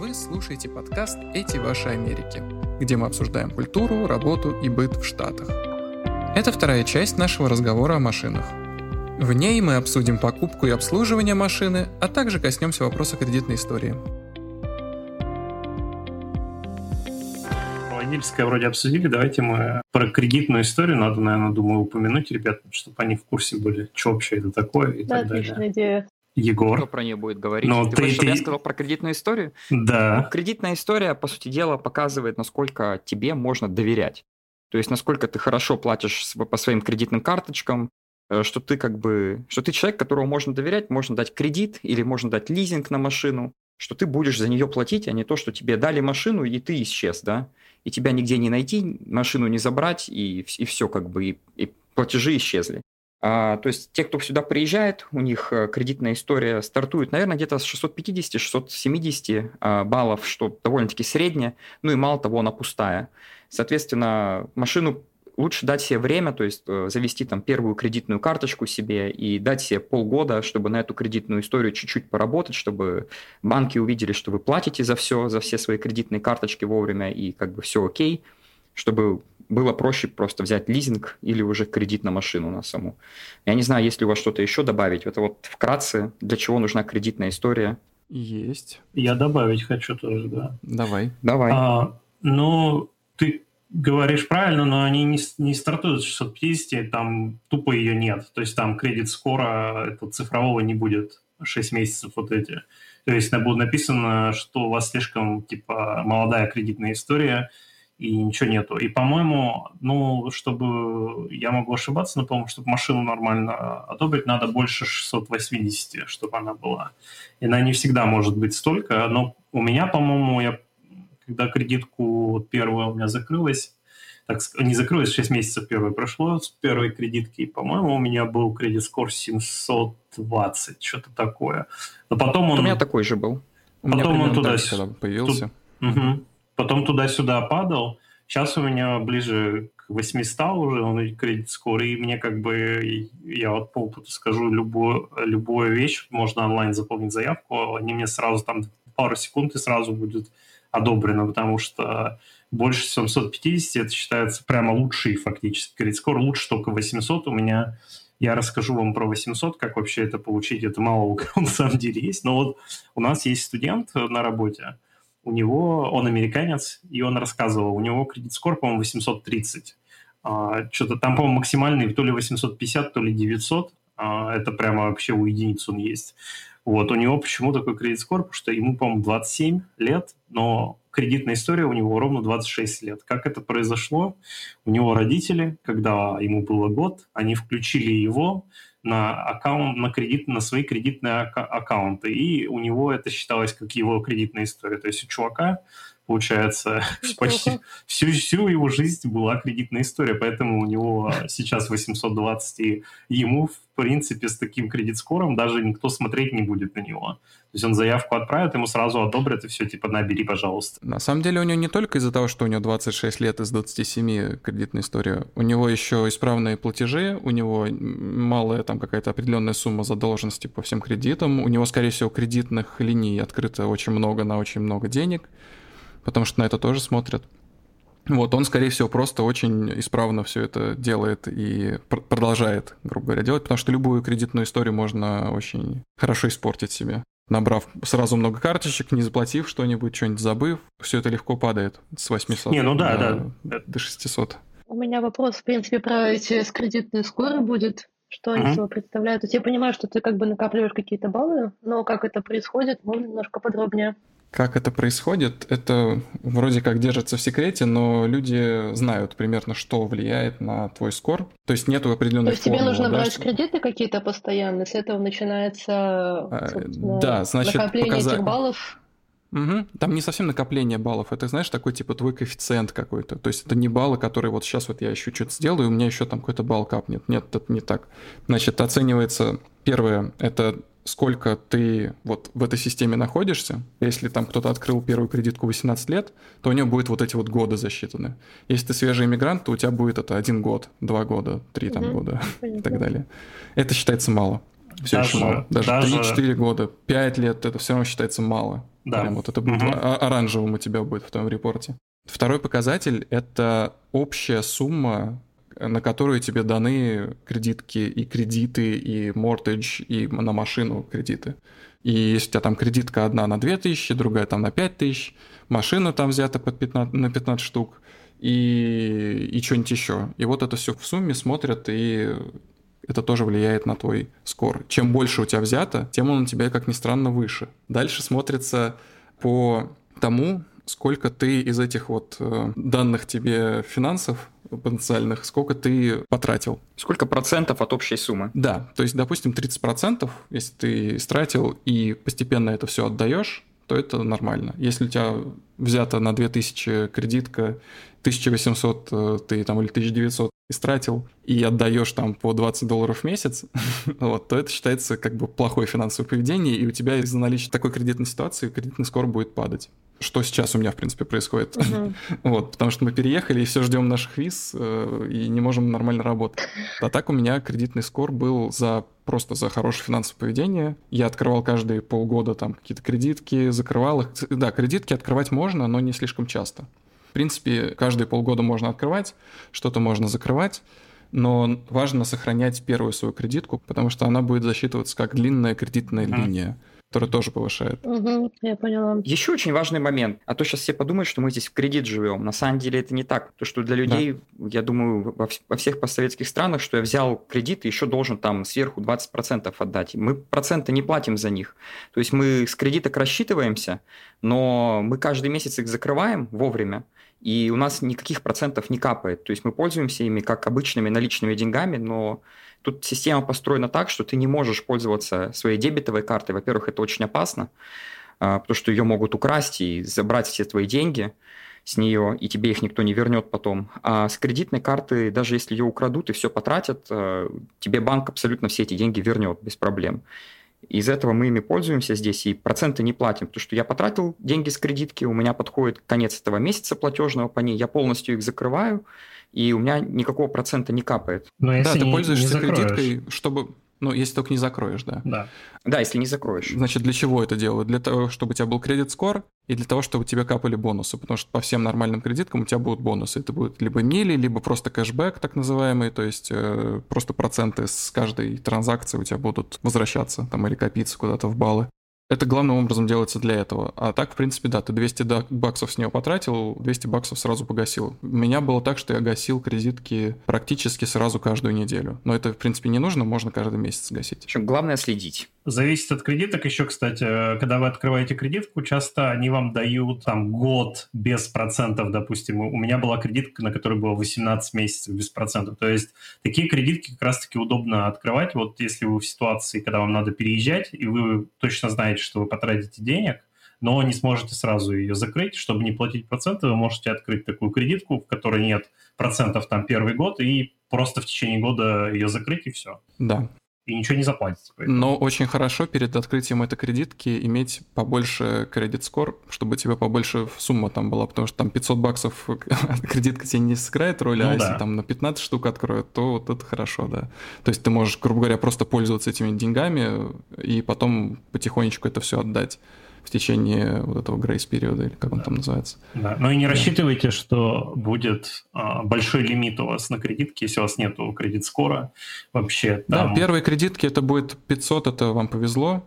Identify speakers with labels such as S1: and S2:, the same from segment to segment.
S1: Вы слушаете подкаст «Эти ваши Америки», где мы обсуждаем культуру, работу и быт в Штатах. Это вторая часть нашего разговора о машинах. В ней мы обсудим покупку и обслуживание машины, а также коснемся вопроса кредитной истории.
S2: Водительское вроде обсудили, давайте мы про кредитную историю надо, наверное, думаю, упомянуть, ребят, чтобы они в курсе были, что вообще это такое и
S3: Да,
S2: так далее.
S3: отличная идея.
S2: Егор.
S4: Кто про нее будет говорить?
S2: Ну,
S4: ты,
S2: ты-
S4: хочешь, чтобы я
S2: ты-
S4: сказал про кредитную историю?
S2: Да.
S4: Кредитная история, по сути дела, показывает, насколько тебе можно доверять. То есть, насколько ты хорошо платишь по своим кредитным карточкам, э, что ты как бы, что ты человек, которому можно доверять, можно дать кредит или можно дать лизинг на машину, что ты будешь за нее платить, а не то, что тебе дали машину и ты исчез, да, и тебя нигде не найти, машину не забрать и, все как бы, и, и платежи исчезли. А, то есть те, кто сюда приезжает, у них э, кредитная история стартует, наверное, где-то с 650-670 а, баллов, что довольно-таки среднее, ну и мало того, она пустая. Соответственно, машину лучше дать себе время, то есть э, завести там первую кредитную карточку себе и дать себе полгода, чтобы на эту кредитную историю чуть-чуть поработать, чтобы банки увидели, что вы платите за все, за все свои кредитные карточки вовремя и как бы все окей, чтобы было проще просто взять лизинг или уже кредит на машину на саму. Я не знаю, есть ли у вас что-то еще добавить. Это вот вкратце, для чего нужна кредитная история.
S1: Есть.
S2: Я добавить хочу тоже, да.
S1: Давай.
S4: Давай.
S2: А, ну, ты говоришь правильно, но они не, не стартуют с 650, там тупо ее нет. То есть там кредит скоро, это цифрового не будет 6 месяцев вот эти. То есть на- будет написано, что у вас слишком, типа, молодая кредитная история, и ничего нету. И, по-моему, ну, чтобы, я могу ошибаться, но, по-моему, чтобы машину нормально одобрить, надо больше 680, чтобы она была. И она не всегда может быть столько, но у меня, по-моему, я когда кредитку первая у меня закрылась, так не закрылась, 6 месяцев первое прошло с первой кредитки, по-моему, у меня был кредит скор 720, что-то такое. Но потом он...
S4: У меня такой же был.
S1: У меня
S2: Потом он
S1: примерно
S2: туда
S1: появился.
S2: Мгм. Потом туда-сюда падал. Сейчас у меня ближе к 800 уже он кредит скоро, и мне как бы, я вот по опыту скажу, любую, любую вещь можно онлайн заполнить заявку, они мне сразу там пару секунд и сразу будет одобрено, потому что больше 750 это считается прямо лучший фактически кредит скор, лучше только 800 у меня. Я расскажу вам про 800, как вообще это получить, это мало у кого на самом деле есть, но вот у нас есть студент на работе, у него, он американец, и он рассказывал, у него кредит скор, по-моему, 830. А, что-то там, по-моему, максимальный то ли 850, то ли 900. А, это прямо вообще у единиц он есть. Вот, у него почему такой кредит скор? Потому что ему, по-моему, 27 лет, но кредитная история у него ровно 26 лет. Как это произошло? У него родители, когда ему было год, они включили его на аккаунт, на кредит, на свои кредитные аккаунты, и у него это считалось как его кредитная история. То есть у чувака, получается, почти всю, всю его жизнь была кредитная история, поэтому у него сейчас 820, и ему, в принципе, с таким кредит-скором даже никто смотреть не будет на него. То есть он заявку отправит, ему сразу одобрят, и все, типа, набери, пожалуйста.
S1: На самом деле у него не только из-за того, что у него 26 лет из 27 кредитная история, у него еще исправные платежи, у него малая там какая-то определенная сумма задолженности по всем кредитам, у него, скорее всего, кредитных линий открыто очень много на очень много денег, потому что на это тоже смотрят. Вот, он, скорее всего, просто очень исправно все это делает и пр- продолжает, грубо говоря, делать, потому что любую кредитную историю можно очень хорошо испортить себе. Набрав сразу много карточек, не заплатив что-нибудь, что-нибудь забыв, все это легко падает с 800
S2: Не, ну да,
S1: до,
S2: да.
S1: до 600.
S3: У меня вопрос, в принципе, про эти с кредитные скоры будет. Что они
S2: Мгм.
S3: собой представляют? То есть я понимаю, что ты как бы накапливаешь какие-то баллы, но как это происходит, можно немножко подробнее.
S1: Как это происходит, это вроде как держится в секрете, но люди знают примерно, что влияет на твой скор. То есть нету
S3: То
S1: определенной
S3: есть тебе нужно
S1: да,
S3: брать
S1: что-
S3: кредиты какие-то постоянно, с этого начинается
S1: А, да, значит,
S3: накопление
S1: показа-
S3: этих баллов.
S1: Мгм. Там не совсем накопление баллов, это, знаешь, такой типа твой коэффициент какой-то. То есть это не баллы, которые вот сейчас вот я еще что-то сделаю, у меня еще там какой-то балл капнет. Нет, это не так. Значит, оценивается, первое, это сколько ты вот в этой системе находишься. Если там кто-то открыл первую кредитку 18 лет, то у него будет вот эти вот годы засчитаны. Если ты свежий иммигрант, то у тебя будет это один год, два года, три там
S3: Мгм.
S1: года и
S3: Понятно.
S1: так далее. Это считается мало. Все даже, еще мало. Даже, даже... 3-4 года, 5 лет это все равно считается мало. Да. Прям вот это будет угу. оранжевым у тебя будет в твоем репорте. Второй показатель — это общая сумма, на которую тебе даны кредитки и кредиты, и мортедж, и на машину кредиты. И если у тебя там кредитка одна на 2000, другая там на 5000, машина там взята под 15, на 15 штук, и, и что-нибудь еще. И вот это все в сумме смотрят, и это тоже влияет на твой скор. Чем больше у тебя взято, тем он у тебя, как ни странно, выше. Дальше смотрится по тому, сколько ты из этих вот э, данных тебе финансов потенциальных, сколько ты потратил.
S4: Сколько процентов от общей суммы?
S1: Да, то есть, допустим, 30 процентов, если ты истратил и постепенно это все отдаешь, то это нормально. Если у тебя взято на 2000 кредитка, 1800 э, ты там или 1900 истратил и отдаешь там по 20 долларов в месяц, вот, то это считается как бы плохое финансовое поведение, и у тебя из-за наличия такой кредитной ситуации кредитный скор будет падать что сейчас у меня, в принципе, происходит. Uh-huh. вот, потому что мы переехали и все ждем наших виз э, и не можем нормально работать. А так у меня кредитный скор был за просто за хорошее финансовое поведение. Я открывал каждые полгода там какие-то кредитки, закрывал их. Да, кредитки открывать можно, но не слишком часто. В принципе, каждые полгода можно открывать, что-то можно закрывать но важно сохранять первую свою кредитку, потому что она будет засчитываться как длинная кредитная mm-hmm. линия который тоже повышает.
S3: Угу, я поняла.
S4: Еще очень важный момент, а то сейчас все подумают, что мы здесь в кредит живем. На самом деле это не так. То, что для людей, да. я думаю, во, во всех постсоветских странах, что я взял кредит и еще должен там сверху 20% отдать. Мы проценты не платим за них. То есть мы с кредиток рассчитываемся, но мы каждый месяц их закрываем вовремя, и у нас никаких процентов не капает. То есть мы пользуемся ими как обычными наличными деньгами, но Тут система построена так, что ты не можешь пользоваться своей дебетовой картой. Во-первых, это очень опасно, а, потому что ее могут украсть и забрать все твои деньги с нее, и тебе их никто не вернет потом. А с кредитной карты, даже если ее украдут и все потратят, а, тебе банк абсолютно все эти деньги вернет без проблем. Из этого мы ими пользуемся здесь и проценты не платим, потому что я потратил деньги с кредитки, у меня подходит конец этого месяца платежного по ней, я полностью их закрываю, и у меня никакого процента не капает.
S1: Но если да, ты пользуешься не кредиткой, чтобы... Ну, если только не закроешь, да.
S2: Да.
S4: Да, если не закроешь.
S1: Значит, для чего это делают? Для того, чтобы у тебя был кредит-скор и для того, чтобы тебе капали бонусы. Потому что по всем нормальным кредиткам у тебя будут бонусы. Это будут либо мили, либо просто кэшбэк, так называемый. То есть э, просто проценты с каждой транзакции у тебя будут возвращаться там или копиться куда-то в баллы. Это главным образом делается для этого. А так, в принципе, да, ты 200 баксов с нее потратил, 200 баксов сразу погасил. У меня было так, что я гасил кредитки практически сразу каждую неделю. Но это, в принципе, не нужно, можно каждый месяц гасить.
S4: Причем главное следить.
S2: Зависит от кредиток еще, кстати. Когда вы открываете кредитку, часто они вам дают там год без процентов, допустим. У меня была кредитка, на которой было 18 месяцев без процентов. То есть такие кредитки как раз-таки удобно открывать. Вот если вы в ситуации, когда вам надо переезжать, и вы точно знаете, что вы потратите денег, но не сможете сразу ее закрыть. Чтобы не платить проценты, вы можете открыть такую кредитку, в которой нет процентов там первый год, и просто в течение года ее закрыть, и все.
S1: Да,
S2: и ничего не заплатите.
S1: Но очень хорошо перед открытием этой кредитки иметь побольше кредит скор, чтобы тебе побольше сумма там была, потому что там 500 баксов кредитка тебе не сыграет роли, ну, а да. если там на 15 штук откроют, то вот это хорошо, да. То есть ты можешь, грубо говоря, просто пользоваться этими деньгами и потом потихонечку это все отдать в течение вот этого грейс-периода, или как он там называется.
S2: Да, но и не рассчитывайте, что будет а, большой лимит у вас на кредитке, если у вас нету кредит-скора вообще.
S1: Там... Да, первые кредитки это будет 500, это вам повезло,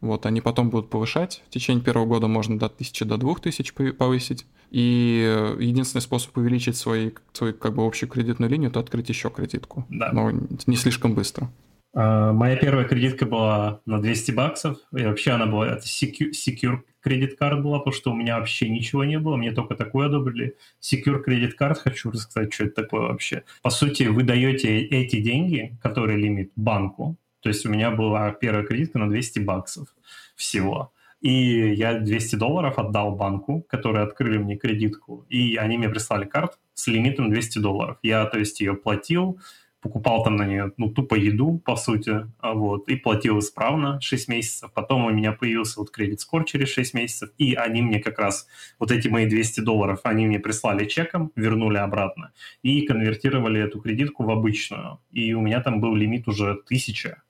S1: вот, они потом будут повышать. В течение первого года можно до 1000 до 2000 повысить. И единственный способ увеличить свой, свою как бы общую кредитную линию, это открыть еще кредитку. Да. Но не слишком быстро.
S2: А, моя первая кредитка была на 200 баксов, и вообще она была, это secure, secure кредит карт была, потому что у меня вообще ничего не было, мне только такое одобрили. Secure кредит карт, хочу рассказать, что это такое вообще. По сути, вы даете эти деньги, которые лимит, банку, то есть у меня была первая кредитка на 200 баксов всего. И я 200 долларов отдал банку, которые открыли мне кредитку, и они мне прислали карт с лимитом 200 долларов. Я, то есть, ее платил, покупал там на нее, ну, тупо еду, по сути, а вот, и платил исправно 6 месяцев. Потом у меня появился вот кредит скор через 6 месяцев, и они мне как раз, вот эти мои 200 долларов, они мне прислали чеком, вернули обратно, и конвертировали эту кредитку в обычную. И у меня там был лимит уже 1000.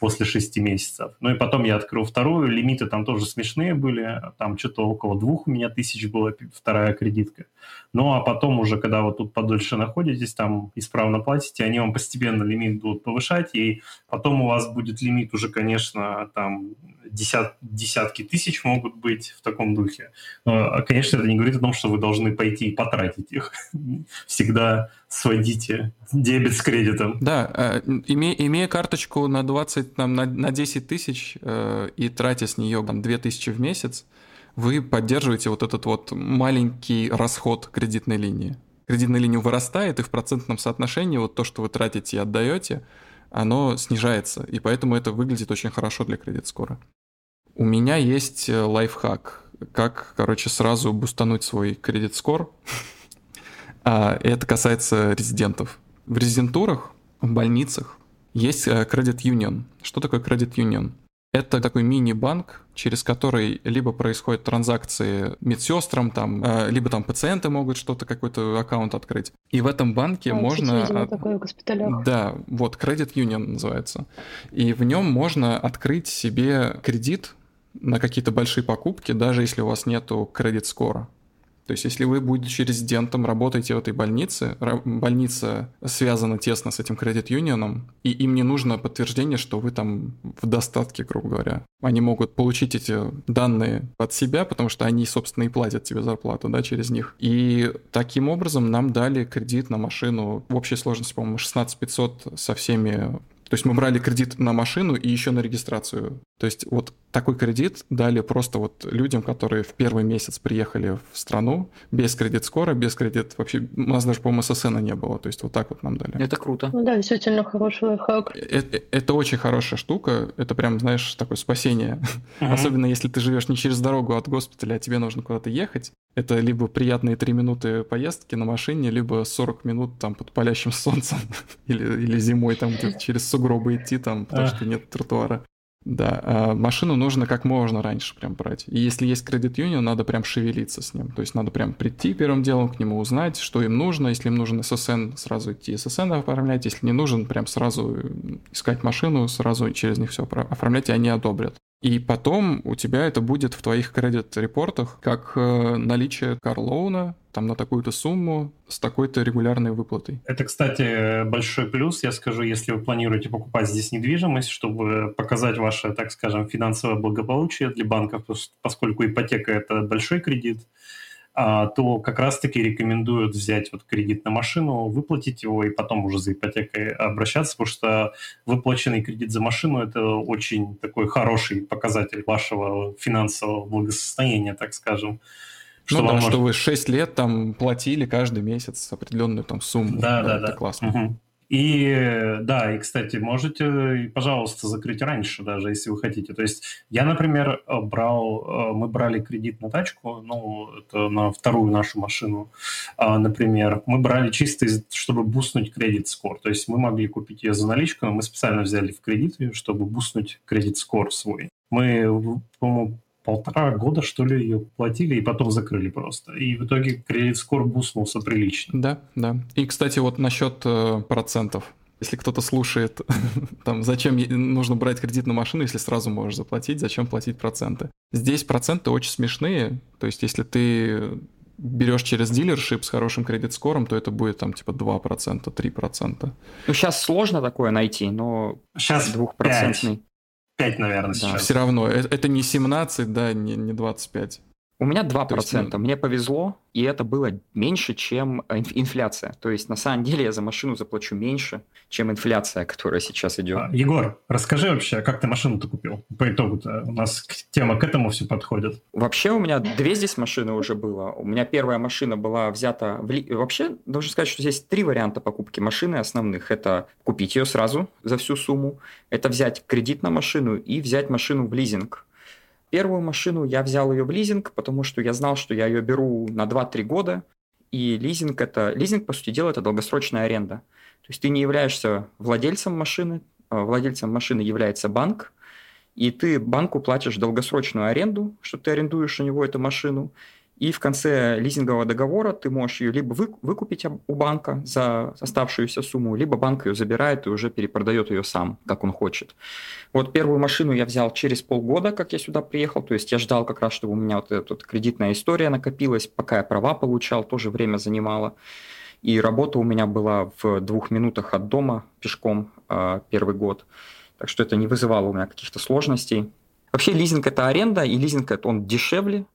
S2: После 6 месяцев. Ну и потом я открыл вторую, лимиты там тоже смешные были, там что-то около двух у меня тысяч была вторая кредитка. Ну а потом уже, когда вот тут подольше находитесь, там исправно платите, они вам постепенно лимит будут повышать, и потом у вас будет лимит уже, конечно, там десят, десятки тысяч могут быть в таком духе. Но, а, конечно, это не говорит о том, что вы должны пойти и потратить их. Всегда сводите дебет с кредитом.
S1: Да, э, имея, имея карточку на 20, там, на, на 10 тысяч э, и тратя с нее там, 2 тысячи в месяц, вы поддерживаете вот этот вот маленький расход кредитной линии. Кредитная линия вырастает, и в процентном соотношении вот то, что вы тратите и отдаете, оно снижается, и поэтому это выглядит очень хорошо для кредит-скора. У меня есть э, лайфхак, как, короче, сразу бустануть свой кредит-скор. А, это касается резидентов. В резидентурах, в больницах есть Credit э, Union. Что такое Credit Union? Это такой мини-банк, через который либо происходят транзакции медсестрам, там, э, либо там пациенты могут что-то, какой-то аккаунт открыть. И в этом банке а, можно...
S3: Видела такое в
S1: Да, вот, Credit Union называется. И в нем можно открыть себе кредит на какие-то большие покупки, даже если у вас нету кредит-скора. То есть, если вы, будучи резидентом, работаете в этой больнице, больница связана тесно с этим кредит-юнионом, и им не нужно подтверждение, что вы там в достатке, грубо говоря. Они могут получить эти данные от себя, потому что они, собственно, и платят тебе зарплату, да, через них. И таким образом нам дали кредит на машину в общей сложности, по-моему, 16 500 со всеми то есть мы брали кредит на машину и еще на регистрацию. То есть вот такой кредит дали просто вот людям, которые в первый месяц приехали в страну без кредит скоро, без кредит вообще, у нас даже, по-моему, ССН не было, то есть вот так вот нам дали.
S4: Это круто.
S3: Ну да, действительно хороший лайфхак.
S1: Это, это очень хорошая штука, это прям, знаешь, такое спасение. Uh-huh. Особенно если ты живешь не через дорогу от госпиталя, а тебе нужно куда-то ехать. Это либо приятные три минуты поездки на машине, либо 40 минут там под палящим солнцем или, или зимой там где-то через сугробы идти там, потому что нет тротуара. Да, а машину нужно как можно раньше прям брать. И если есть кредит юнион, надо прям шевелиться с ним. То есть надо прям прийти первым делом к нему, узнать, что им нужно. Если им нужен ССН, сразу идти ССН оформлять. Если не нужен, прям сразу искать машину, сразу через них все оформлять, и они одобрят. И потом у тебя это будет в твоих кредит-репортах как э, наличие карлоуна там на такую-то сумму с такой-то регулярной выплатой.
S2: Это, кстати, большой плюс, я скажу, если вы планируете покупать здесь недвижимость, чтобы показать ваше, так скажем, финансовое благополучие для банков, поскольку ипотека – это большой кредит, то как раз-таки рекомендуют взять вот кредит на машину, выплатить его и потом уже за ипотекой обращаться, потому что выплаченный кредит за машину – это очень такой хороший показатель вашего финансового благосостояния, так скажем.
S1: Что ну да, может... что вы 6 лет там платили каждый месяц определенную там сумму.
S2: Да, да, да. Это классно. Угу. И да, и, кстати, можете, пожалуйста, закрыть раньше даже, если вы хотите. То есть я, например, брал, э, мы брали кредит на тачку, ну, это на вторую нашу машину, а, например. Мы брали чисто, чтобы буснуть кредит-скор. То есть мы могли купить ее за наличку, но мы специально взяли в кредит чтобы буснуть кредит-скор свой. Мы, по-моему, полтора года, что ли, ее платили и потом закрыли просто. И в итоге кредит скор буснулся прилично.
S1: Да, да. И, кстати, вот насчет э, процентов. Если кто-то слушает, там, зачем нужно брать кредит на машину, если сразу можешь заплатить, зачем платить проценты? Здесь проценты очень смешные. То есть, если ты берешь через дилершип с хорошим кредит-скором, то это будет там типа 2%, 3%.
S4: Ну, сейчас сложно такое найти, но
S2: сейчас двухпроцентный. 5, наверное, да, сейчас.
S1: Все равно, это, это не 17, да, не, не 25.
S4: У меня 2%. есть, ну... Мне повезло, и это было меньше, чем инфляция. То есть, на самом деле, я за машину заплачу меньше, чем инфляция, которая сейчас идет. А,
S2: Егор, расскажи вообще, как ты машину-то купил? По итогу-то у нас тема к этому все подходит.
S4: Вообще, у меня две здесь машины уже было. У меня первая машина была взята... В... Вообще, должен сказать, что здесь три варианта покупки машины основных. Это купить ее сразу за всю сумму, это взять кредит на машину и взять машину в лизинг. Первую машину я взял ее в лизинг, потому что я знал, что я ее беру на 2-3 года, и лизинг это лизинг, по сути дела, это долгосрочная аренда. То есть ты не являешься владельцем машины, а владельцем машины является банк, и ты банку платишь долгосрочную аренду, что ты арендуешь у него эту машину, и в конце лизингового договора ты можешь ее либо вы, выкупить у банка за оставшуюся сумму, либо банк ее забирает и уже перепродает ее сам, как он хочет. Вот первую машину я взял через полгода, как я сюда приехал, то есть я ждал как раз, чтобы у меня вот эта вот кредитная история накопилась, пока я права получал, тоже время занимало. И работа у меня была в двух минутах от дома пешком э, первый год. Так что это не вызывало у меня каких-то сложностей. Вообще лизинг это аренда, и лизинг он дешевле,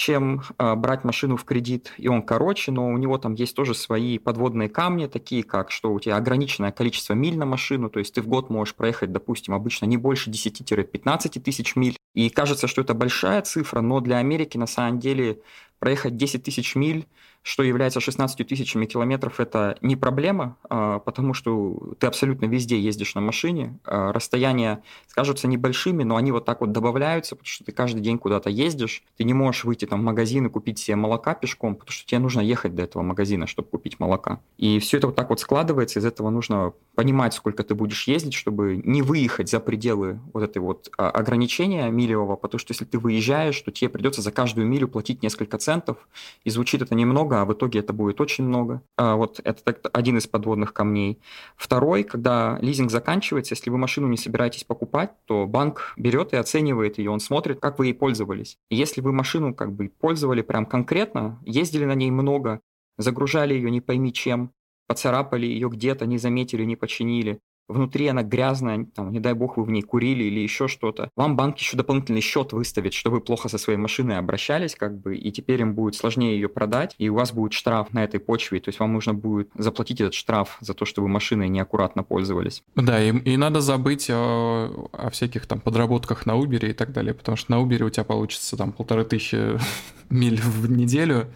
S4: чем э, брать машину в кредит, и он короче, но у него там есть тоже свои подводные камни, такие как, что у тебя ограниченное количество миль на машину, то есть ты в год можешь проехать, допустим, обычно не больше 10-15 тысяч миль, и кажется, что это большая цифра, но для Америки на самом деле проехать 10 тысяч миль что является 16 тысячами километров, это не проблема, а, потому что ты абсолютно везде ездишь на машине. А, расстояния кажутся небольшими, но они вот так вот добавляются, потому что ты каждый день куда-то ездишь. Ты не можешь выйти там в магазин и купить себе молока пешком, потому что тебе нужно ехать до этого магазина, чтобы купить молока. И все это вот так вот складывается, из этого нужно понимать, сколько ты будешь ездить, чтобы не выехать за пределы вот этой вот а, ограничения милевого, потому что если ты выезжаешь, то тебе придется за каждую милю платить несколько центов, и звучит это немного, много, а в итоге это будет очень много. А вот это один из подводных камней. Второй, когда лизинг заканчивается, если вы машину не собираетесь покупать, то банк берет и оценивает ее, он смотрит, как вы ей пользовались. Если вы машину как бы пользовали прям конкретно, ездили на ней много, загружали ее не пойми чем, поцарапали ее где-то, не заметили, не починили, внутри она грязная, там, не дай бог вы в ней курили или еще что-то, вам банк еще дополнительный счет выставит, что вы плохо со своей машиной обращались, как бы, и теперь им будет сложнее ее продать, и у вас будет штраф на этой почве, то есть вам нужно будет заплатить этот штраф за то, что вы машиной неаккуратно пользовались.
S1: Да, и, и надо забыть о, о всяких там подработках на Uber и так далее, потому что на Uber у тебя получится там полторы тысячи миль в неделю,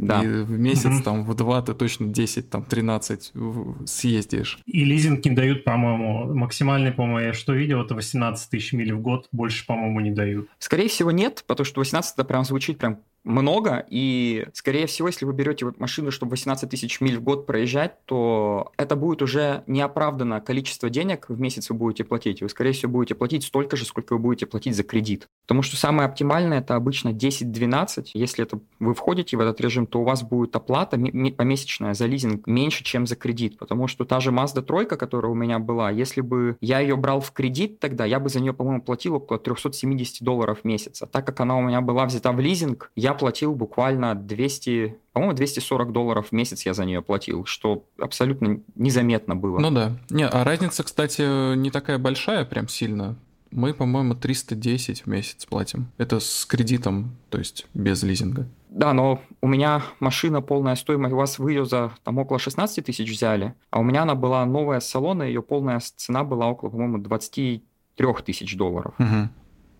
S1: да. И в месяц угу. там в два ты точно 10, там 13 съездишь.
S2: И лизинг не дают, по-моему, максимальный, по-моему, я что видел, это 18 тысяч миль в год, больше, по-моему, не дают.
S4: Скорее всего, нет, потому что 18 это прям звучит прям много, и, скорее всего, если вы берете машину, чтобы 18 тысяч миль в год проезжать, то это будет уже неоправданное количество денег в месяц вы будете платить. Вы, скорее всего, будете платить столько же, сколько вы будете платить за кредит. Потому что самое оптимальное это обычно 10-12. Если это вы входите в этот режим, то у вас будет оплата помесячная за лизинг меньше, чем за кредит. Потому что та же Mazda 3, которая у меня была, если бы я ее брал в кредит тогда, я бы за нее, по-моему, платил около 370 долларов в месяц. А так как она у меня была взята в лизинг, я я платил буквально 200, по-моему, 240 долларов в месяц я за нее платил, что абсолютно незаметно было.
S1: Ну да. Не, а разница, кстати, не такая большая прям сильно. Мы, по-моему, 310 в месяц платим. Это с кредитом, то есть без лизинга.
S4: Да, но у меня машина полная стоимость, у вас вы ее за там около 16 тысяч взяли, а у меня она была новая с салона, ее полная цена была около, по-моему, 23 тысяч долларов.
S1: Угу.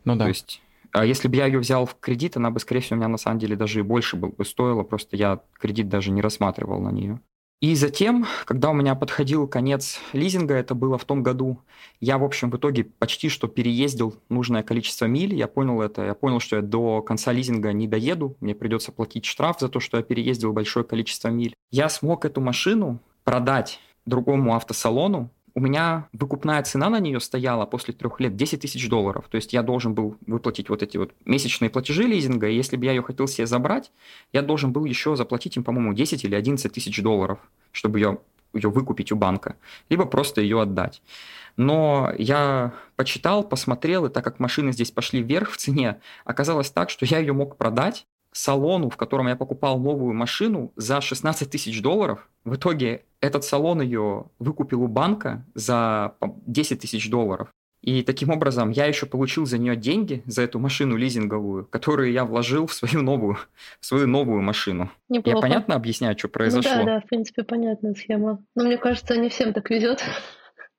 S1: Ну да.
S4: То есть а если бы я ее взял в кредит, она бы, скорее всего, у меня на самом деле даже и больше бы стоила, просто я кредит даже не рассматривал на нее. И затем, когда у меня подходил конец лизинга, это было в том году, я, в общем, в итоге почти что переездил нужное количество миль, я понял это, я понял, что я до конца лизинга не доеду, мне придется платить штраф за то, что я переездил большое количество миль. Я смог эту машину продать другому автосалону у меня выкупная цена на нее стояла после трех лет 10 тысяч долларов. То есть я должен был выплатить вот эти вот месячные платежи лизинга, и если бы я ее хотел себе забрать, я должен был еще заплатить им, по-моему, 10 или 11 тысяч долларов, чтобы ее, ее выкупить у банка, либо просто ее отдать. Но я почитал, посмотрел, и так как машины здесь пошли вверх в цене, оказалось так, что я ее мог продать салону, в котором я покупал новую машину за 16 тысяч долларов. В итоге этот салон ее выкупил у банка за 10 тысяч долларов. И таким образом я еще получил за нее деньги, за эту машину лизинговую, которую я вложил в свою новую, в свою новую машину. Неплохо. Я понятно объясняю, что произошло?
S3: Ну, да, да, в принципе, понятная схема. Но мне кажется, не всем так везет.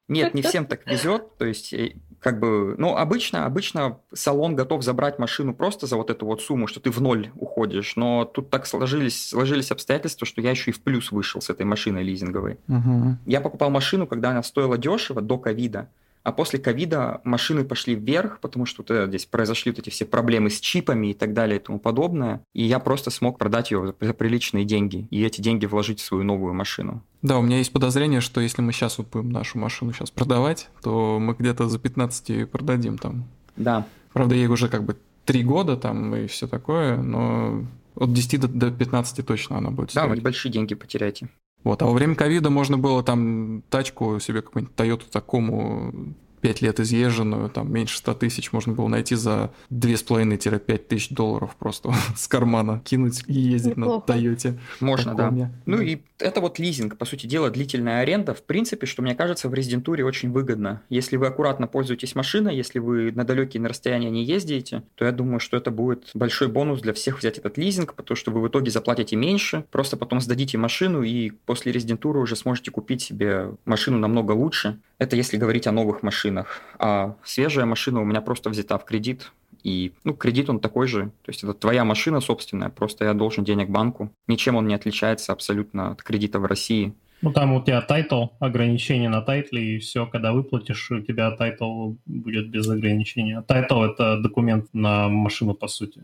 S4: Нет, не всем так везет. То есть, э, как бы, ну, обычно, обычно салон готов забрать машину просто за вот эту вот сумму, что ты в ноль уходишь. Но тут так сложились, сложились обстоятельства, что я еще и в плюс вышел с этой машиной лизинговой.
S1: Угу.
S4: Я покупал машину, когда она стоила дешево, до ковида. А после ковида машины пошли вверх, потому что вот здесь произошли вот эти все проблемы с чипами и так далее и тому подобное. И я просто смог продать ее за приличные деньги и эти деньги вложить в свою новую машину.
S1: Да, у меня есть подозрение, что если мы сейчас вот будем нашу машину сейчас продавать, то мы где-то за 15 продадим там.
S4: Да.
S1: Правда, ей уже как бы три года там и все такое, но От 10 до, до 15 точно она будет
S4: Да,
S1: стоить.
S4: вы небольшие деньги потеряете.
S1: Вот, а во время ковида можно было там тачку себе какую-нибудь Toyota такому 5 лет изъезженную, там меньше 100 тысяч можно было найти за 2,5-5 тысяч долларов просто с кармана кинуть и ездить
S3: Неплохо.
S1: на Тойоте.
S4: Можно, да. Ну и это вот лизинг, по сути дела, длительная аренда, в принципе, что мне кажется в резидентуре очень выгодно. Если вы аккуратно пользуетесь машиной, если вы на далекие на расстояния не ездите, то я думаю, что это будет большой бонус для всех взять этот лизинг, потому что вы в итоге заплатите меньше, просто потом сдадите машину и после резидентуры уже сможете купить себе машину намного лучше. Это если говорить о новых машинах. А свежая машина у меня просто взята в кредит, и, ну, кредит он такой же. То есть это твоя машина собственная, просто я должен денег банку. Ничем он не отличается абсолютно от кредита в России.
S2: Ну, там у тебя title, ограничение на title е, и все, когда выплатишь, у тебя title будет без ограничения. Title — это документ на машину, по сути.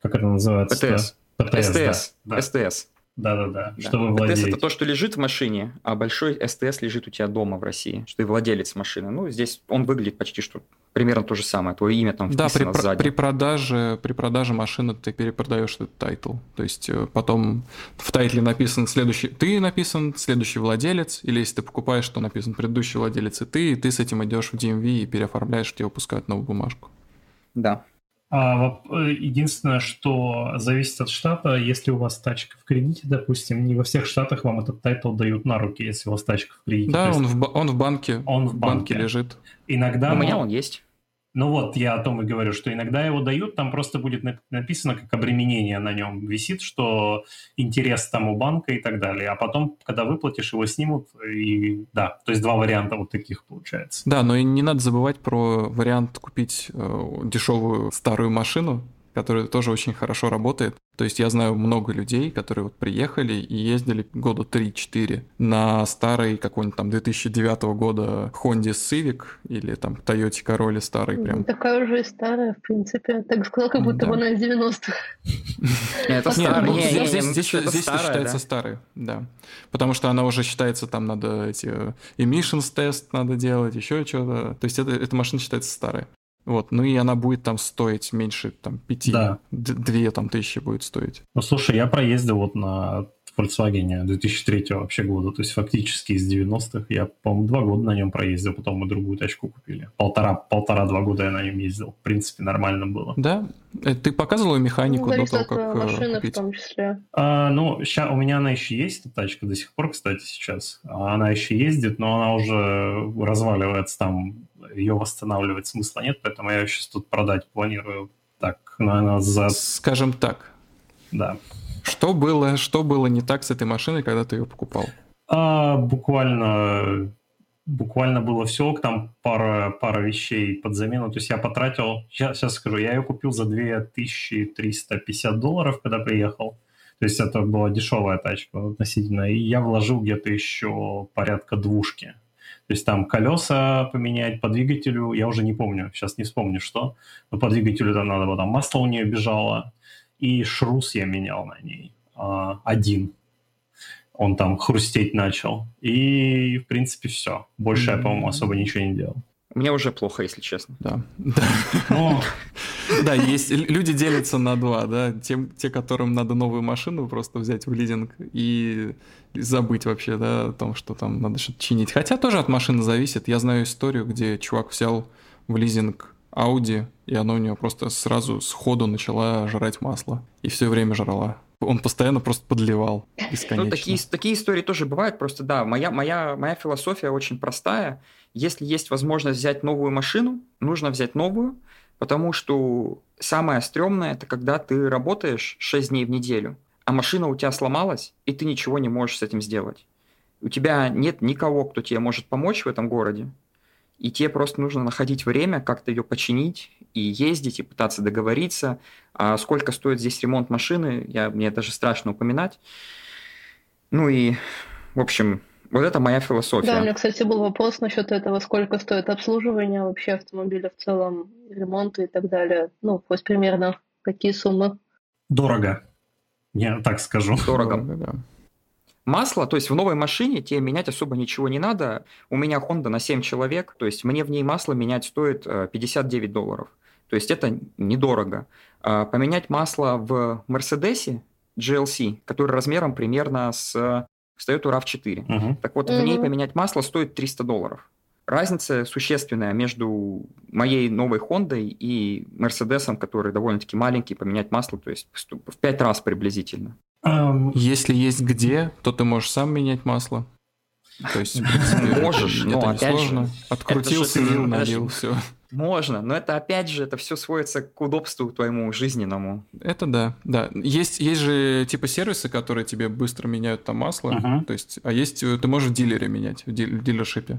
S2: Как это называется?
S4: ПТС.
S2: ПТС,
S4: СТС.
S2: да.
S4: СТС.
S2: Да-да-да,
S4: Да.
S2: что вы владеете.
S4: это то, что лежит в машине, а большой СТС лежит у тебя дома в России, что ты владелец машины. Ну, здесь он выглядит почти что примерно то же самое. Твое имя там
S1: Да, при,
S4: вписано сзади.
S1: при продаже, при продаже машины ты перепродаешь этот title. То есть э, потом в title е написан следующий, ты написан, следующий владелец, или если ты покупаешь, то написан предыдущий владелец и ты, и ты с этим идешь в DMV и переоформляешь, тебе выпускают новую бумажку.
S4: Да.
S2: А, единственное, что зависит от штата, если у вас тачка в кредите, допустим, не во всех штатах вам этот title дают на руки, если у вас тачка в кредите.
S1: Да, он в, он в банке,
S2: он в банке.
S1: лежит.
S2: Иногда,
S4: у меня он есть.
S2: Ну вот, я о том и говорю, что иногда его дают, там просто будет нап- написано как обременение на нем висит, что интерес там у банка и так далее. А потом, когда выплатишь, его снимут, и да, то есть два варианта вот таких получается.
S1: Да, но и не надо забывать про вариант купить э, дешевую старую машину, которая тоже очень хорошо работает. То есть я знаю много людей, которые вот приехали и ездили года 3-4 на старой какой-нибудь там 2009 года Honda Civic или там Toyota Corolla старый прям.
S3: Такая уже и старая, в принципе. Так сказал, как будто
S1: Да.
S3: бы она из 90-х.
S4: Не, Это старый.
S1: ну,
S4: Не,
S1: здесь,
S4: старая,
S1: считается
S4: да.
S1: старой, да. Потому что она уже считается, там надо эти э, emissions тест надо делать, еще что-то. То есть это, эта машина считается старой. Вот, ну и она будет там стоить меньше там пяти,
S2: Да.
S1: д- две там тысячи будет стоить.
S2: Ну, слушай, я проездил вот на Volkswagen 2003 вообще года, то есть фактически из 90-х. Я, по-моему, два года на нем проездил, потом мы другую тачку купили. Полтора, полтора-два года я на нем ездил. В принципе, нормально было.
S1: Да, Э, ты показывала механику
S3: Ну,
S1: до того, как
S3: э,
S1: э,
S3: машины в
S1: купить?
S3: том числе.
S2: А, ну, ща, у меня она еще есть, эта тачка до сих пор, кстати, сейчас. А Она еще ездит, но она уже разваливается там, ее восстанавливать смысла нет, поэтому я ее сейчас тут продать планирую. Так, наверное, за...
S1: Скажем так,
S2: Да.
S1: что было, что было не так с этой машиной, когда ты ее покупал?
S2: А, буквально, буквально было все, там пара, пара вещей под замену. То есть я потратил, сейчас, сейчас скажу, я ее купил за 2350 долларов, когда приехал. То есть это была дешевая тачка относительно. И я вложил где-то еще порядка двушки. То есть там колеса поменять по двигателю, я уже не помню, сейчас не вспомню что, но по двигателю там надо было, там масло у нее бежало, и шрус я менял на ней. А, один он там хрустеть начал. И, в принципе, все. Больше я, по-моему, особо ничего не делал.
S4: Мне уже плохо, если честно.
S1: Да. Да.
S2: Ну,
S1: Да, есть люди делятся на два, да, тем, те, которым надо новую машину просто взять в лизинг и забыть вообще, да, о том, что там надо что-то чинить. Хотя тоже от машины зависит. Я знаю историю, где чувак взял в лизинг Audi, и оно у него просто сразу сходу начала жрать масло. И все время жрала. Он постоянно просто подливал бесконечно.
S4: Ну, такие, такие истории тоже бывают. Просто, да, моя, моя, моя философия очень простая. Если есть возможность взять новую машину, нужно взять новую, потому что самое стрёмное – это когда ты работаешь 6 дней в неделю, а машина у тебя сломалась, и ты ничего не можешь с этим сделать. У тебя нет никого, кто тебе может помочь в этом городе, и тебе просто нужно находить время, как-то ее починить и ездить, и пытаться договориться. А сколько стоит здесь ремонт машины, я, мне даже страшно упоминать. Ну и, в общем, вот это моя философия.
S3: Да, у меня, кстати, был вопрос насчет этого, сколько стоит обслуживание вообще автомобиля в целом, ремонт и так далее. Ну, пусть примерно какие суммы.
S2: дорого. Я так скажу.
S4: Дорого.
S1: да.
S4: Масло, то есть в новой машине тебе менять особо ничего не надо. У меня Honda на 7 человек, то есть мне в ней масло менять стоит э, 59 долларов. То есть это недорого. А Поменять масло в Мерседесе GLC, который размером примерно с Toyota RAV4. Угу. Так вот, mm-hmm. в ней поменять масло стоит 300 долларов. Разница существенная между моей новой Хондой и Мерседесом, который довольно-таки маленький, поменять масло, то есть в пять раз приблизительно.
S1: Если есть где, то ты можешь сам менять масло. То есть,
S4: можешь, но опять же...
S1: Открутил, слил, налил, все.
S4: Можно, но это опять же, это все сводится к удобству твоему жизненному.
S1: Это да, да. Есть, есть же типа сервисы, которые тебе быстро меняют там масло, uh-huh. то есть, а есть, ты можешь в дилере менять, в, дил- в дилершипе.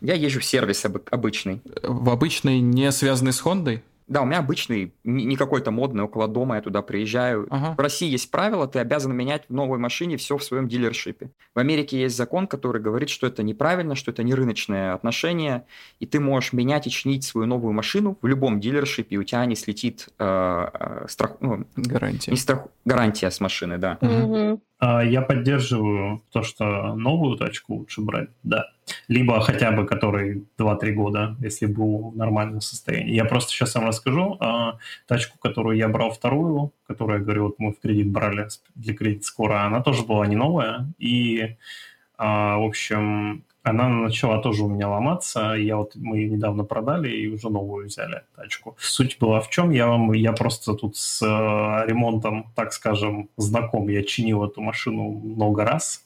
S4: Я езжу в сервис об- обычный.
S1: В обычный, не связанный с Хондой?
S4: Да, у меня обычный, не какой-то модный, около дома я туда приезжаю. Ага. В России есть правило, ты обязан менять в новой машине все в своем дилершипе. В Америке есть закон, который говорит, что это неправильно, что это не рыночное отношение, и ты можешь менять и чинить свою новую машину в любом дилершипе, и у тебя не слетит э, э, страх...
S1: Ну, гарантия.
S4: Не страх... Гарантия с машины, да.
S3: Угу.
S2: Я поддерживаю то, что новую тачку лучше брать, да. Либо хотя бы который 2-3 года, если был в нормальном состоянии. Я просто сейчас вам расскажу. А, тачку, которую я брал вторую, которую, я говорю, вот мы в кредит брали для кредит скоро, она тоже была не новая. И, а, в общем, она начала тоже у меня ломаться. Я вот, мы ее недавно продали и уже новую взяли тачку. Суть была в чем? Я вам, я просто тут с э, ремонтом, так скажем, знаком. Я чинил эту машину много раз.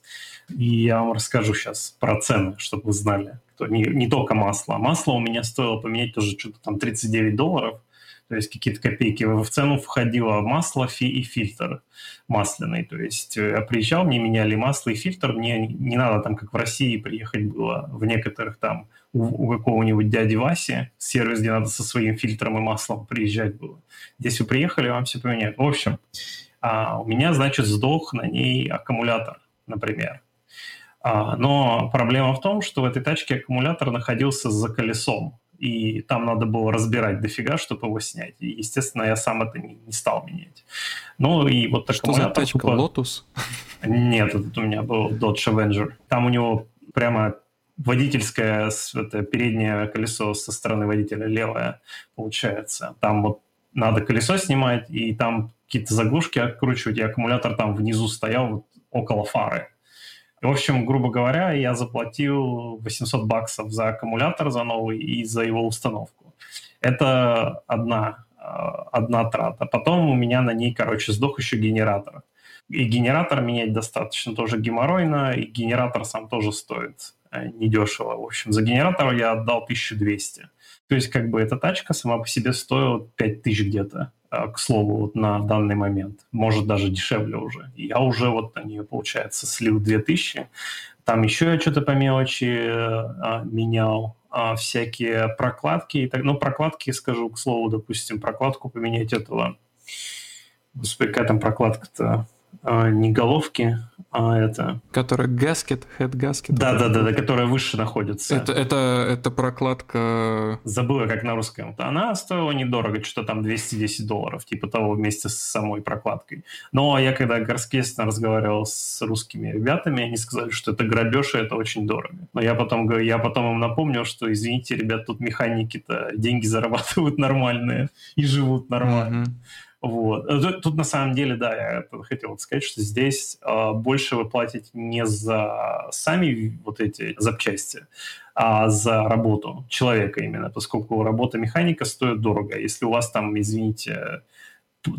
S2: И я вам расскажу сейчас про цены, чтобы вы знали. Не, не только масло. Масло у меня стоило поменять тоже что-то там 39 долларов то есть какие-то копейки. В цену входило масло фи и фильтр масляный. То есть э, я приезжал, мне меняли масло и фильтр, мне не надо там, как в России, приехать было в некоторых там у, у какого-нибудь дяди Васи, сервис, где надо со своим фильтром и маслом приезжать было. Здесь вы приехали, вам все поменяют. В общем, а, у меня, значит, сдох на ней аккумулятор, например. А, но проблема в том, что в этой тачке аккумулятор находился за колесом и там надо было разбирать дофига, чтобы его снять. И, естественно, я сам это не, не стал менять. Ну и вот
S1: Что за тачка, тупо... Lotus?
S2: Нет, это у меня был Dodge Avenger. Там у него прямо водительское это переднее колесо со стороны водителя левое получается. Там вот надо колесо снимать, и там какие-то заглушки откручивать, и аккумулятор там внизу стоял вот около фары. В общем, грубо говоря, я заплатил 800 баксов за аккумулятор, за новый и за его установку. Это одна, а, одна трата. Потом у меня на ней, короче, сдох еще генератор. И генератор менять достаточно тоже геморройно, и генератор сам тоже стоит э, недешево. В общем, за генератор я отдал 1200. То есть, как бы, эта тачка сама по себе стоила 5000 где-то. Э, к слову, вот на данный момент. Может, даже дешевле уже. Я уже вот на нее, получается, слил 2000. Там еще я что-то по мелочи а, менял. А, всякие прокладки. И так, ну, прокладки, скажу, к слову, допустим, прокладку поменять этого... Господи, какая там прокладка-то? А, не головки, а это...
S1: Которая гаскет, head gasket.
S2: Да, да, да, да, которая выше находится.
S1: Это, это, это прокладка...
S2: Забыла, как на русском. Она стоила недорого, что-то там 210 долларов, типа того, вместе с самой прокладкой. Но я когда естественно, разговаривал с русскими ребятами, они сказали, что это грабеж, и это очень дорого. Но я потом, я потом им напомнил, что, извините, ребят, тут механики-то деньги зарабатывают нормальные и живут нормально. Mm-hmm. Вот. Э, тут, тут на самом деле, да, я хотел сказать, что здесь э, больше вы платите не за сами вот эти запчасти, а за работу человека именно, поскольку работа механика стоит дорого. Если у вас там, извините,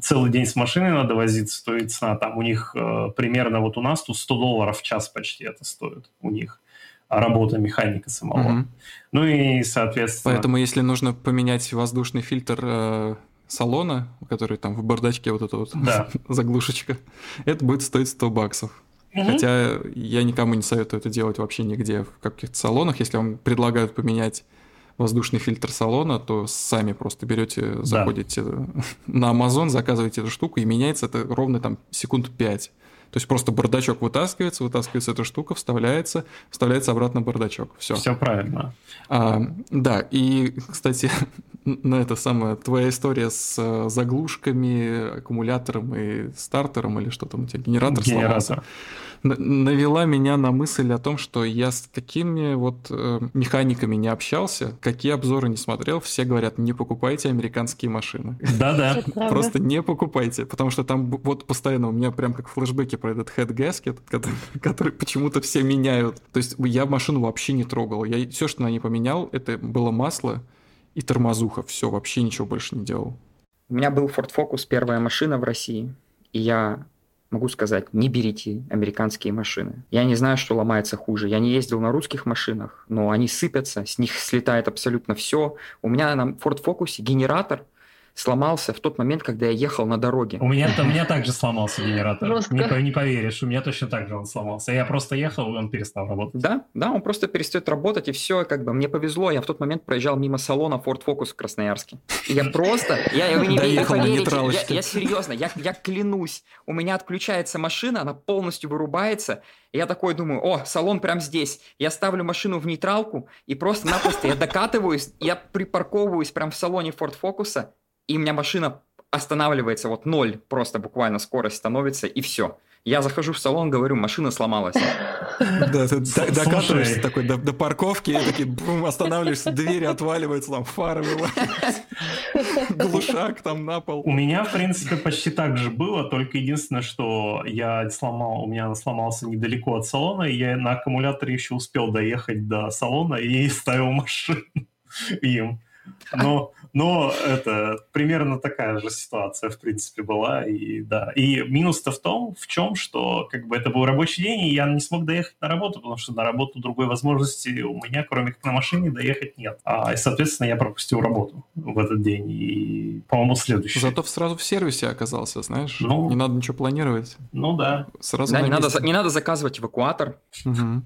S2: целый день с машиной надо возиться, то и цена там у них э, примерно вот у нас тут 100 долларов в час почти это стоит у них работа механика самого. Угу. Ну и, соответственно...
S1: Поэтому, если нужно поменять воздушный фильтр э, салона, который там в бардачке вот эта вот да. заглушечка, это будет стоить 100 баксов. Угу. Хотя я никому не советую это делать вообще нигде в каких-то салонах. Если вам предлагают поменять воздушный фильтр салона, то сами просто берете, заходите да. на Amazon, заказываете эту штуку, и меняется это ровно там секунд 5. То есть просто бардачок вытаскивается, вытаскивается эта штука, вставляется, вставляется обратно бардачок. Все.
S2: Все правильно.
S1: А, да, и, кстати, на это самое, твоя история с э, заглушками, аккумулятором и стартером или что там у тебя, генератор,
S2: Генератор.
S1: сломался навела меня на мысль о том, что я с какими вот э, механиками не общался, какие обзоры не смотрел, все говорят, не покупайте американские машины.
S2: Да-да.
S1: Просто не покупайте, потому что там вот постоянно у меня прям как флешбеки про этот head gasket, который, который почему-то все меняют. То есть я машину вообще не трогал. Я все, что на ней поменял, это было масло и тормозуха. Все, вообще ничего больше не делал.
S4: У меня был Ford Focus, первая машина в России, и я могу сказать, не берите американские машины. Я не знаю, что ломается хуже. Я не ездил на русских машинах, но они сыпятся, с них слетает абсолютно все. У меня на Ford Focus генератор – сломался в тот момент, когда я ехал на дороге.
S2: У меня, у меня также сломался генератор. Не, не поверишь, у меня точно так же он сломался. Я просто ехал, и он перестал работать.
S4: Да, да, он просто перестает работать, и все, как бы, мне повезло, я в тот момент проезжал мимо салона Ford Focus в Красноярске. И я просто, я, вы не, не поверите, я, я серьезно, я, я клянусь, у меня отключается машина, она полностью вырубается, я такой думаю, о, салон прям здесь. Я ставлю машину в нейтралку, и просто-напросто я докатываюсь, я припарковываюсь прям в салоне Ford Focus, и у меня машина останавливается, вот ноль просто буквально скорость становится, и все. Я захожу в салон, говорю, машина сломалась.
S1: Да, ты докатываешься такой до парковки, и такие, бум, останавливаешься, двери отваливаются, там фары вылазят, глушак там на пол.
S2: У меня, в принципе, почти так же было, только единственное, что я сломал, у меня сломался недалеко от салона, и я на аккумуляторе еще успел доехать до салона и ставил машину им. Но, но это примерно такая же ситуация, в принципе, была. И, да. и минус-то в том, в чем, что как бы это был рабочий день, и я не смог доехать на работу, потому что на работу другой возможности у меня, кроме как на машине, доехать нет. А, и, соответственно, я пропустил работу в этот день. И, по-моему, следующий.
S1: Зато сразу в сервисе оказался, знаешь? Ну, не надо ничего планировать.
S2: Ну да.
S4: Сразу да, не надо, не надо заказывать эвакуатор.
S1: Угу.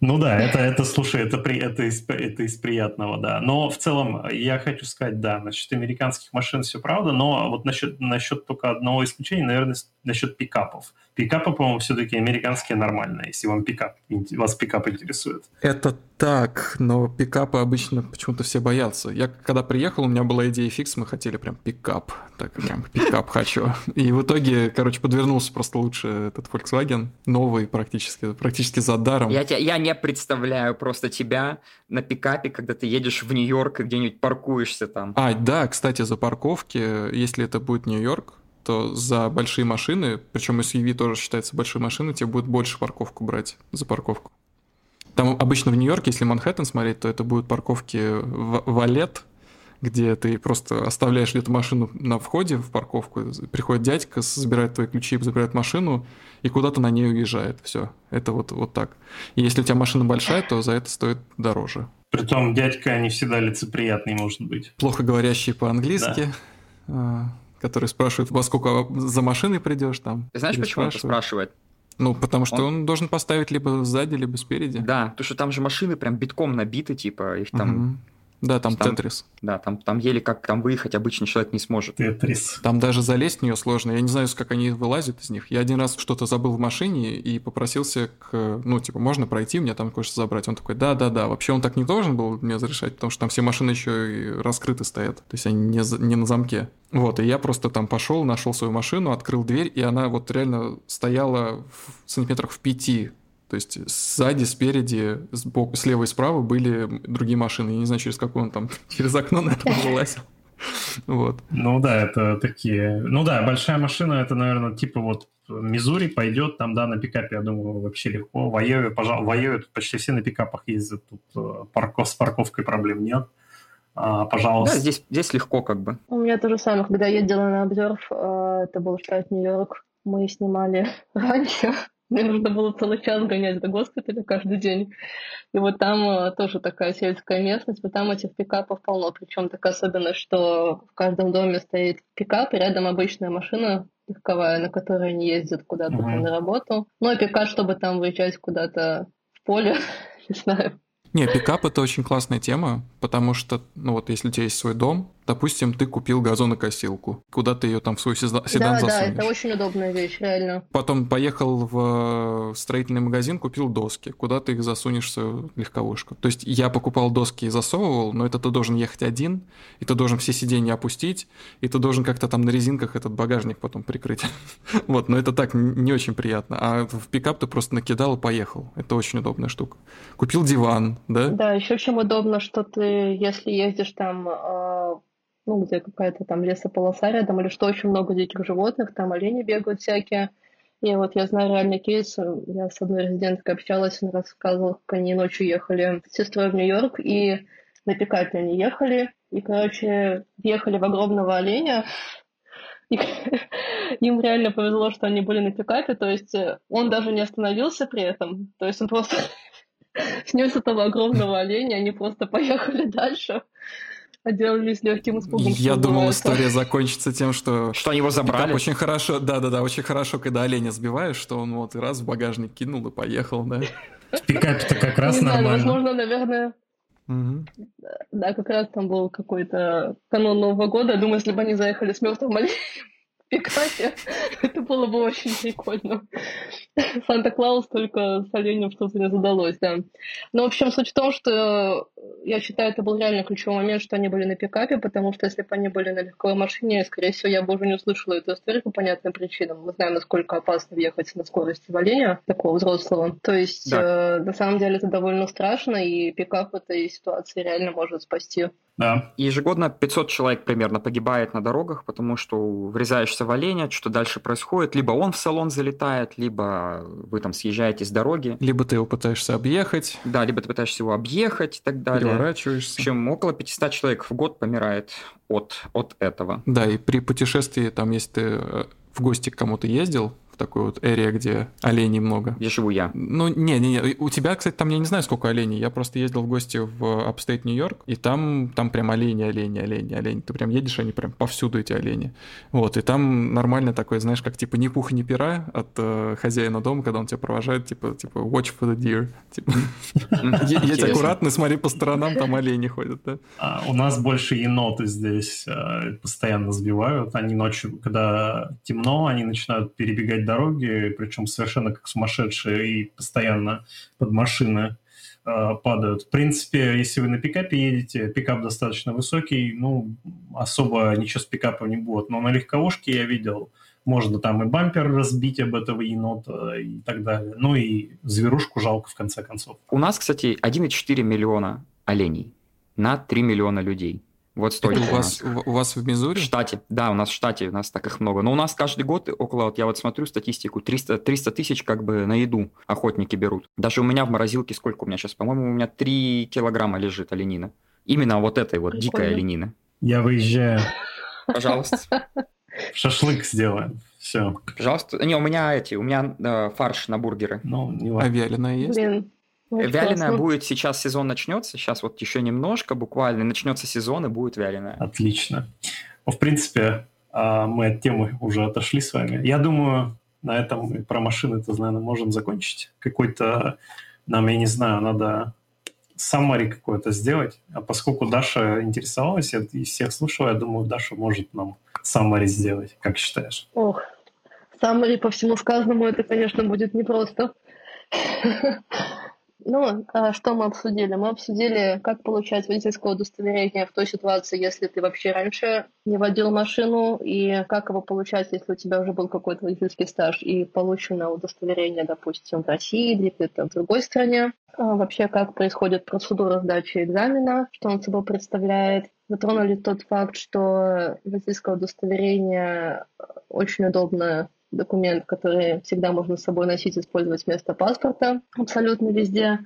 S2: Ну да, это, это слушай, это, при, это, из, это из приятного, да. Но в целом я хочу сказать, да, насчет американских машин все правда, но вот насчет, насчет только одного исключения, наверное, насчет пикапов. Пикапы, по-моему, все-таки американские нормальные, если вам пикап, вас пикап интересует.
S1: Это так, но пикапы обычно почему-то все боятся. Я когда приехал, у меня была идея фикс, мы хотели прям пикап, так прям пикап хочу. И в итоге, короче, подвернулся просто лучше этот Volkswagen, новый практически, практически за даром.
S4: Я, тебя, я не представляю просто тебя на пикапе, когда ты едешь в Нью-Йорк и где-нибудь паркуешься там.
S1: А, да, кстати, за парковки, если это будет Нью-Йорк, то за большие машины, причем SUV тоже считается большой машиной, тебе будет больше парковку брать за парковку. Там обычно в Нью-Йорке, если Манхэттен смотреть, то это будут парковки в валет, где ты просто оставляешь где-то машину на входе в парковку, приходит дядька, забирает твои ключи, забирает машину и куда-то на ней уезжает. Все, это вот, вот так. И если у тебя машина большая, то за это стоит дороже.
S2: Притом дядька не всегда лицеприятный может быть.
S1: Плохо говорящий по-английски. Да который спрашивает, во сколько за машиной придешь там.
S4: Ты знаешь, почему он это спрашивает?
S1: Ну, потому что он... он должен поставить либо сзади, либо спереди.
S4: Да, потому что там же машины прям битком набиты, типа, их там угу.
S1: Да, там, там Тетрис.
S4: Да, там, там еле как там выехать обычный человек не сможет.
S2: Тетрис.
S1: Там даже залезть в нее сложно. Я не знаю, как они вылазят из них. Я один раз что-то забыл в машине и попросился к... Ну, типа, можно пройти, мне там кое-что забрать. Он такой, да-да-да. Вообще он так не должен был мне разрешать, потому что там все машины еще и раскрыты стоят. То есть они не, не на замке. Вот, и я просто там пошел, нашел свою машину, открыл дверь, и она вот реально стояла в сантиметрах в пяти то есть сзади, спереди, сбоку, слева и справа были другие машины. Я не знаю, через какой он там, через окно, наверное, вылазил. Вот.
S2: Ну да, это такие... Ну да, большая машина, это, наверное, типа вот Мизури пойдет, там, да, на пикапе, я думаю, вообще легко. В Айове, пожалуй, в Айове тут почти все на пикапах ездят, тут э, парков, с парковкой проблем нет. А, пожалуйста.
S4: Да, здесь, здесь легко как бы.
S3: У меня то же самое, когда я ездила на обзор, э, это был штат Нью-Йорк, мы снимали раньше мне нужно было целый час гонять до госпиталя каждый день. И вот там э, тоже такая сельская местность, вот там этих пикапов полно. Причем такая особенность, что в каждом доме стоит пикап, и рядом обычная машина легковая, на которой они ездят куда-то mm-hmm. на работу. Ну, а пикап, чтобы там выезжать куда-то в поле, не знаю.
S1: Не, пикап это очень классная тема, потому что, ну вот, если у тебя есть свой дом, Допустим, ты купил газонокосилку. Куда ты ее там в свой седан
S3: да,
S1: засунешь?
S3: Да, это очень удобная вещь, реально.
S1: Потом поехал в строительный магазин, купил доски. Куда ты их засунешь в свою легковушку? То есть я покупал доски и засовывал, но это ты должен ехать один, и ты должен все сиденья опустить, и ты должен как-то там на резинках этот багажник потом прикрыть. вот, но это так не очень приятно. А в пикап ты просто накидал и поехал. Это очень удобная штука. Купил диван, да?
S3: Да, еще чем удобно, что ты, если ездишь там а, ну, где какая-то там лесополоса рядом, или что очень много диких животных, там олени бегают всякие. И вот я знаю реальный кейс, я с одной резиденткой общалась, она рассказывала, как они ночью ехали с сестрой в Нью-Йорк, и на пикапе они ехали, и, короче, ехали в огромного оленя, и им реально повезло, что они были на пикапе, то есть э, он даже не остановился при этом, то есть он просто снес этого огромного оленя, они просто поехали дальше отделались легким испугом.
S1: Я думал, история закончится тем, что...
S4: Что они его забрали?
S1: Очень хорошо, да-да-да, очень хорошо, когда оленя сбиваешь, что он вот и раз в багажник кинул и поехал, да.
S2: В пикапе-то как раз нормально.
S3: Возможно, наверное, Да, как раз там был какой-то канон Нового года. Думаю, если бы они заехали с мертвым оленем, пикапе, это было бы очень прикольно. Санта-Клаус только с оленем что-то не задалось, да. Но, в общем, суть в том, что я считаю, это был реально ключевой момент, что они были на пикапе, потому что если бы они были на легковой машине, скорее всего, я бы уже не услышала эту историю по понятным причинам. Мы знаем, насколько опасно въехать на скорости в оленя, такого взрослого. То есть, да. э, на самом деле, это довольно страшно, и пикап в этой ситуации реально может спасти.
S2: Да.
S4: Ежегодно 500 человек примерно погибает на дорогах, потому что врезаешься в оленя, что дальше происходит. Либо он в салон залетает, либо вы там съезжаете с дороги.
S1: Либо ты его пытаешься объехать.
S4: Да, либо ты пытаешься его объехать и так далее.
S1: Переворачиваешься.
S4: В общем, около 500 человек в год помирает от, от этого.
S1: Да, и при путешествии, там, если ты э, в гости к кому-то ездил, такой вот area, где оленей много.
S4: Где живу я.
S1: Ну, не-не-не, у тебя, кстати, там я не знаю, сколько оленей. Я просто ездил в гости в upstate Нью-Йорк, и там, там прям олени, олени, олени, олени. Ты прям едешь, они прям повсюду эти олени. Вот, и там нормально такой, знаешь, как типа ни пуха, ни пера от э, хозяина дома, когда он тебя провожает, типа, типа watch for the deer. Типа, едь аккуратно, смотри по сторонам, там олени ходят, да?
S2: А, у нас больше еноты здесь э, постоянно сбивают. Они ночью, когда темно, они начинают перебегать дороги, причем совершенно как сумасшедшие и постоянно под машины э, падают. В принципе, если вы на пикапе едете, пикап достаточно высокий, ну, особо ничего с пикапом не будет. Но на легковушке я видел, можно там и бампер разбить об этого енота и так далее. Ну и зверушку жалко в конце концов.
S4: У нас, кстати, 1,4 миллиона оленей на 3 миллиона людей. Вот столько
S1: у, вас, у вас в Мизури?
S4: В штате, да, у нас в штате, у нас так их много. Но у нас каждый год около, вот я вот смотрю статистику, 300, 300 тысяч как бы на еду охотники берут. Даже у меня в морозилке сколько у меня сейчас? По-моему, у меня 3 килограмма лежит оленина. Именно вот этой вот дикая оленина.
S2: Я выезжаю.
S4: Пожалуйста.
S2: Шашлык сделаем. Все.
S4: Пожалуйста. Не, у меня эти, у меня э, фарш на бургеры.
S2: Ну, не
S1: А вяленая есть? Блин.
S3: Очень
S4: вяленая
S3: классно.
S4: будет сейчас сезон начнется, сейчас вот еще немножко буквально начнется сезон и будет вяленая.
S2: Отлично. Ну, в принципе, а, мы от темы уже отошли с вами. Я думаю, на этом мы про машины-то, наверное, можем закончить. Какой-то нам, я не знаю, надо саммари какой-то сделать. А поскольку Даша интересовалась, из всех слушала, я думаю, Даша может нам саммари сделать. Как считаешь?
S3: Ох, саммари по всему сказанному, это, конечно, будет непросто. Ну, а что мы обсудили? Мы обсудили, как получать водительское удостоверение в той ситуации, если ты вообще раньше не водил машину, и как его получать, если у тебя уже был какой-то водительский стаж и получено удостоверение, допустим, в России или где-то в другой стране. А вообще, как происходит процедура сдачи экзамена, что он собой представляет. Затронули тот факт, что водительское удостоверение очень удобно документ, который всегда можно с собой носить, использовать вместо паспорта абсолютно везде.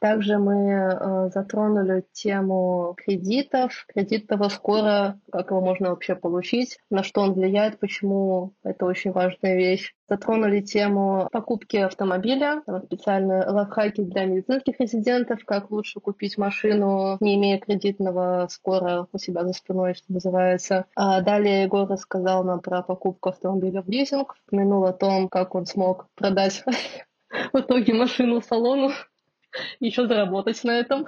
S3: Также мы э, затронули тему кредитов, кредитного скора, как его можно вообще получить, на что он влияет, почему это очень важная вещь. Затронули тему покупки автомобиля, специальные лайфхаки для медицинских резидентов, как лучше купить машину, не имея кредитного скора у себя за спиной, что называется. А далее Егор рассказал нам про покупку автомобиля в лизинг, упомянул о том, как он смог продать в итоге машину салону, еще заработать на этом.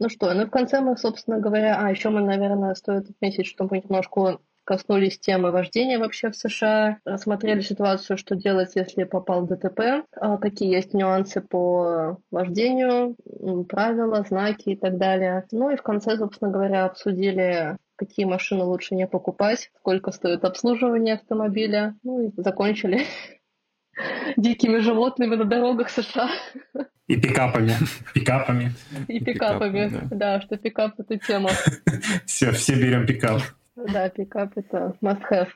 S3: Ну что, ну в конце мы, собственно говоря, а еще мы, наверное, стоит отметить, что мы немножко коснулись темы вождения вообще в США, рассмотрели ситуацию, что делать, если попал в ДТП, а какие есть нюансы по вождению, правила, знаки и так далее. Ну и в конце, собственно говоря, обсудили какие машины лучше не покупать, сколько стоит обслуживание автомобиля, ну и закончили дикими животными на дорогах США.
S2: И пикапами. Пикапами.
S3: И пикапами, да, что пикап — это тема.
S2: Все, все берем пикап.
S3: Да, пикап — это must-have.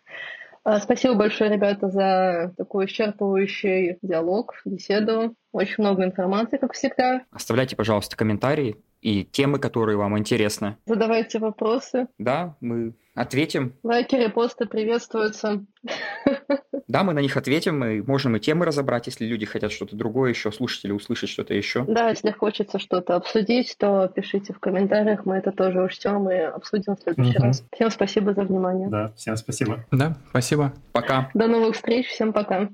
S3: А, спасибо большое, ребята, за такой исчерпывающий диалог, беседу. Очень много информации, как всегда.
S4: Оставляйте, пожалуйста, комментарии и темы, которые вам интересны.
S3: Задавайте вопросы.
S4: Да, мы ответим.
S3: Лайки, репосты приветствуются.
S4: Да, мы на них ответим, мы можем и темы разобрать, если люди хотят что-то другое еще слушать или услышать что-то еще.
S3: Да, если хочется что-то обсудить, то пишите в комментариях, мы это тоже учтем и обсудим в следующий угу. раз. Всем спасибо за внимание.
S2: Да, всем спасибо.
S1: Да, спасибо.
S4: Пока.
S3: До новых встреч, всем пока.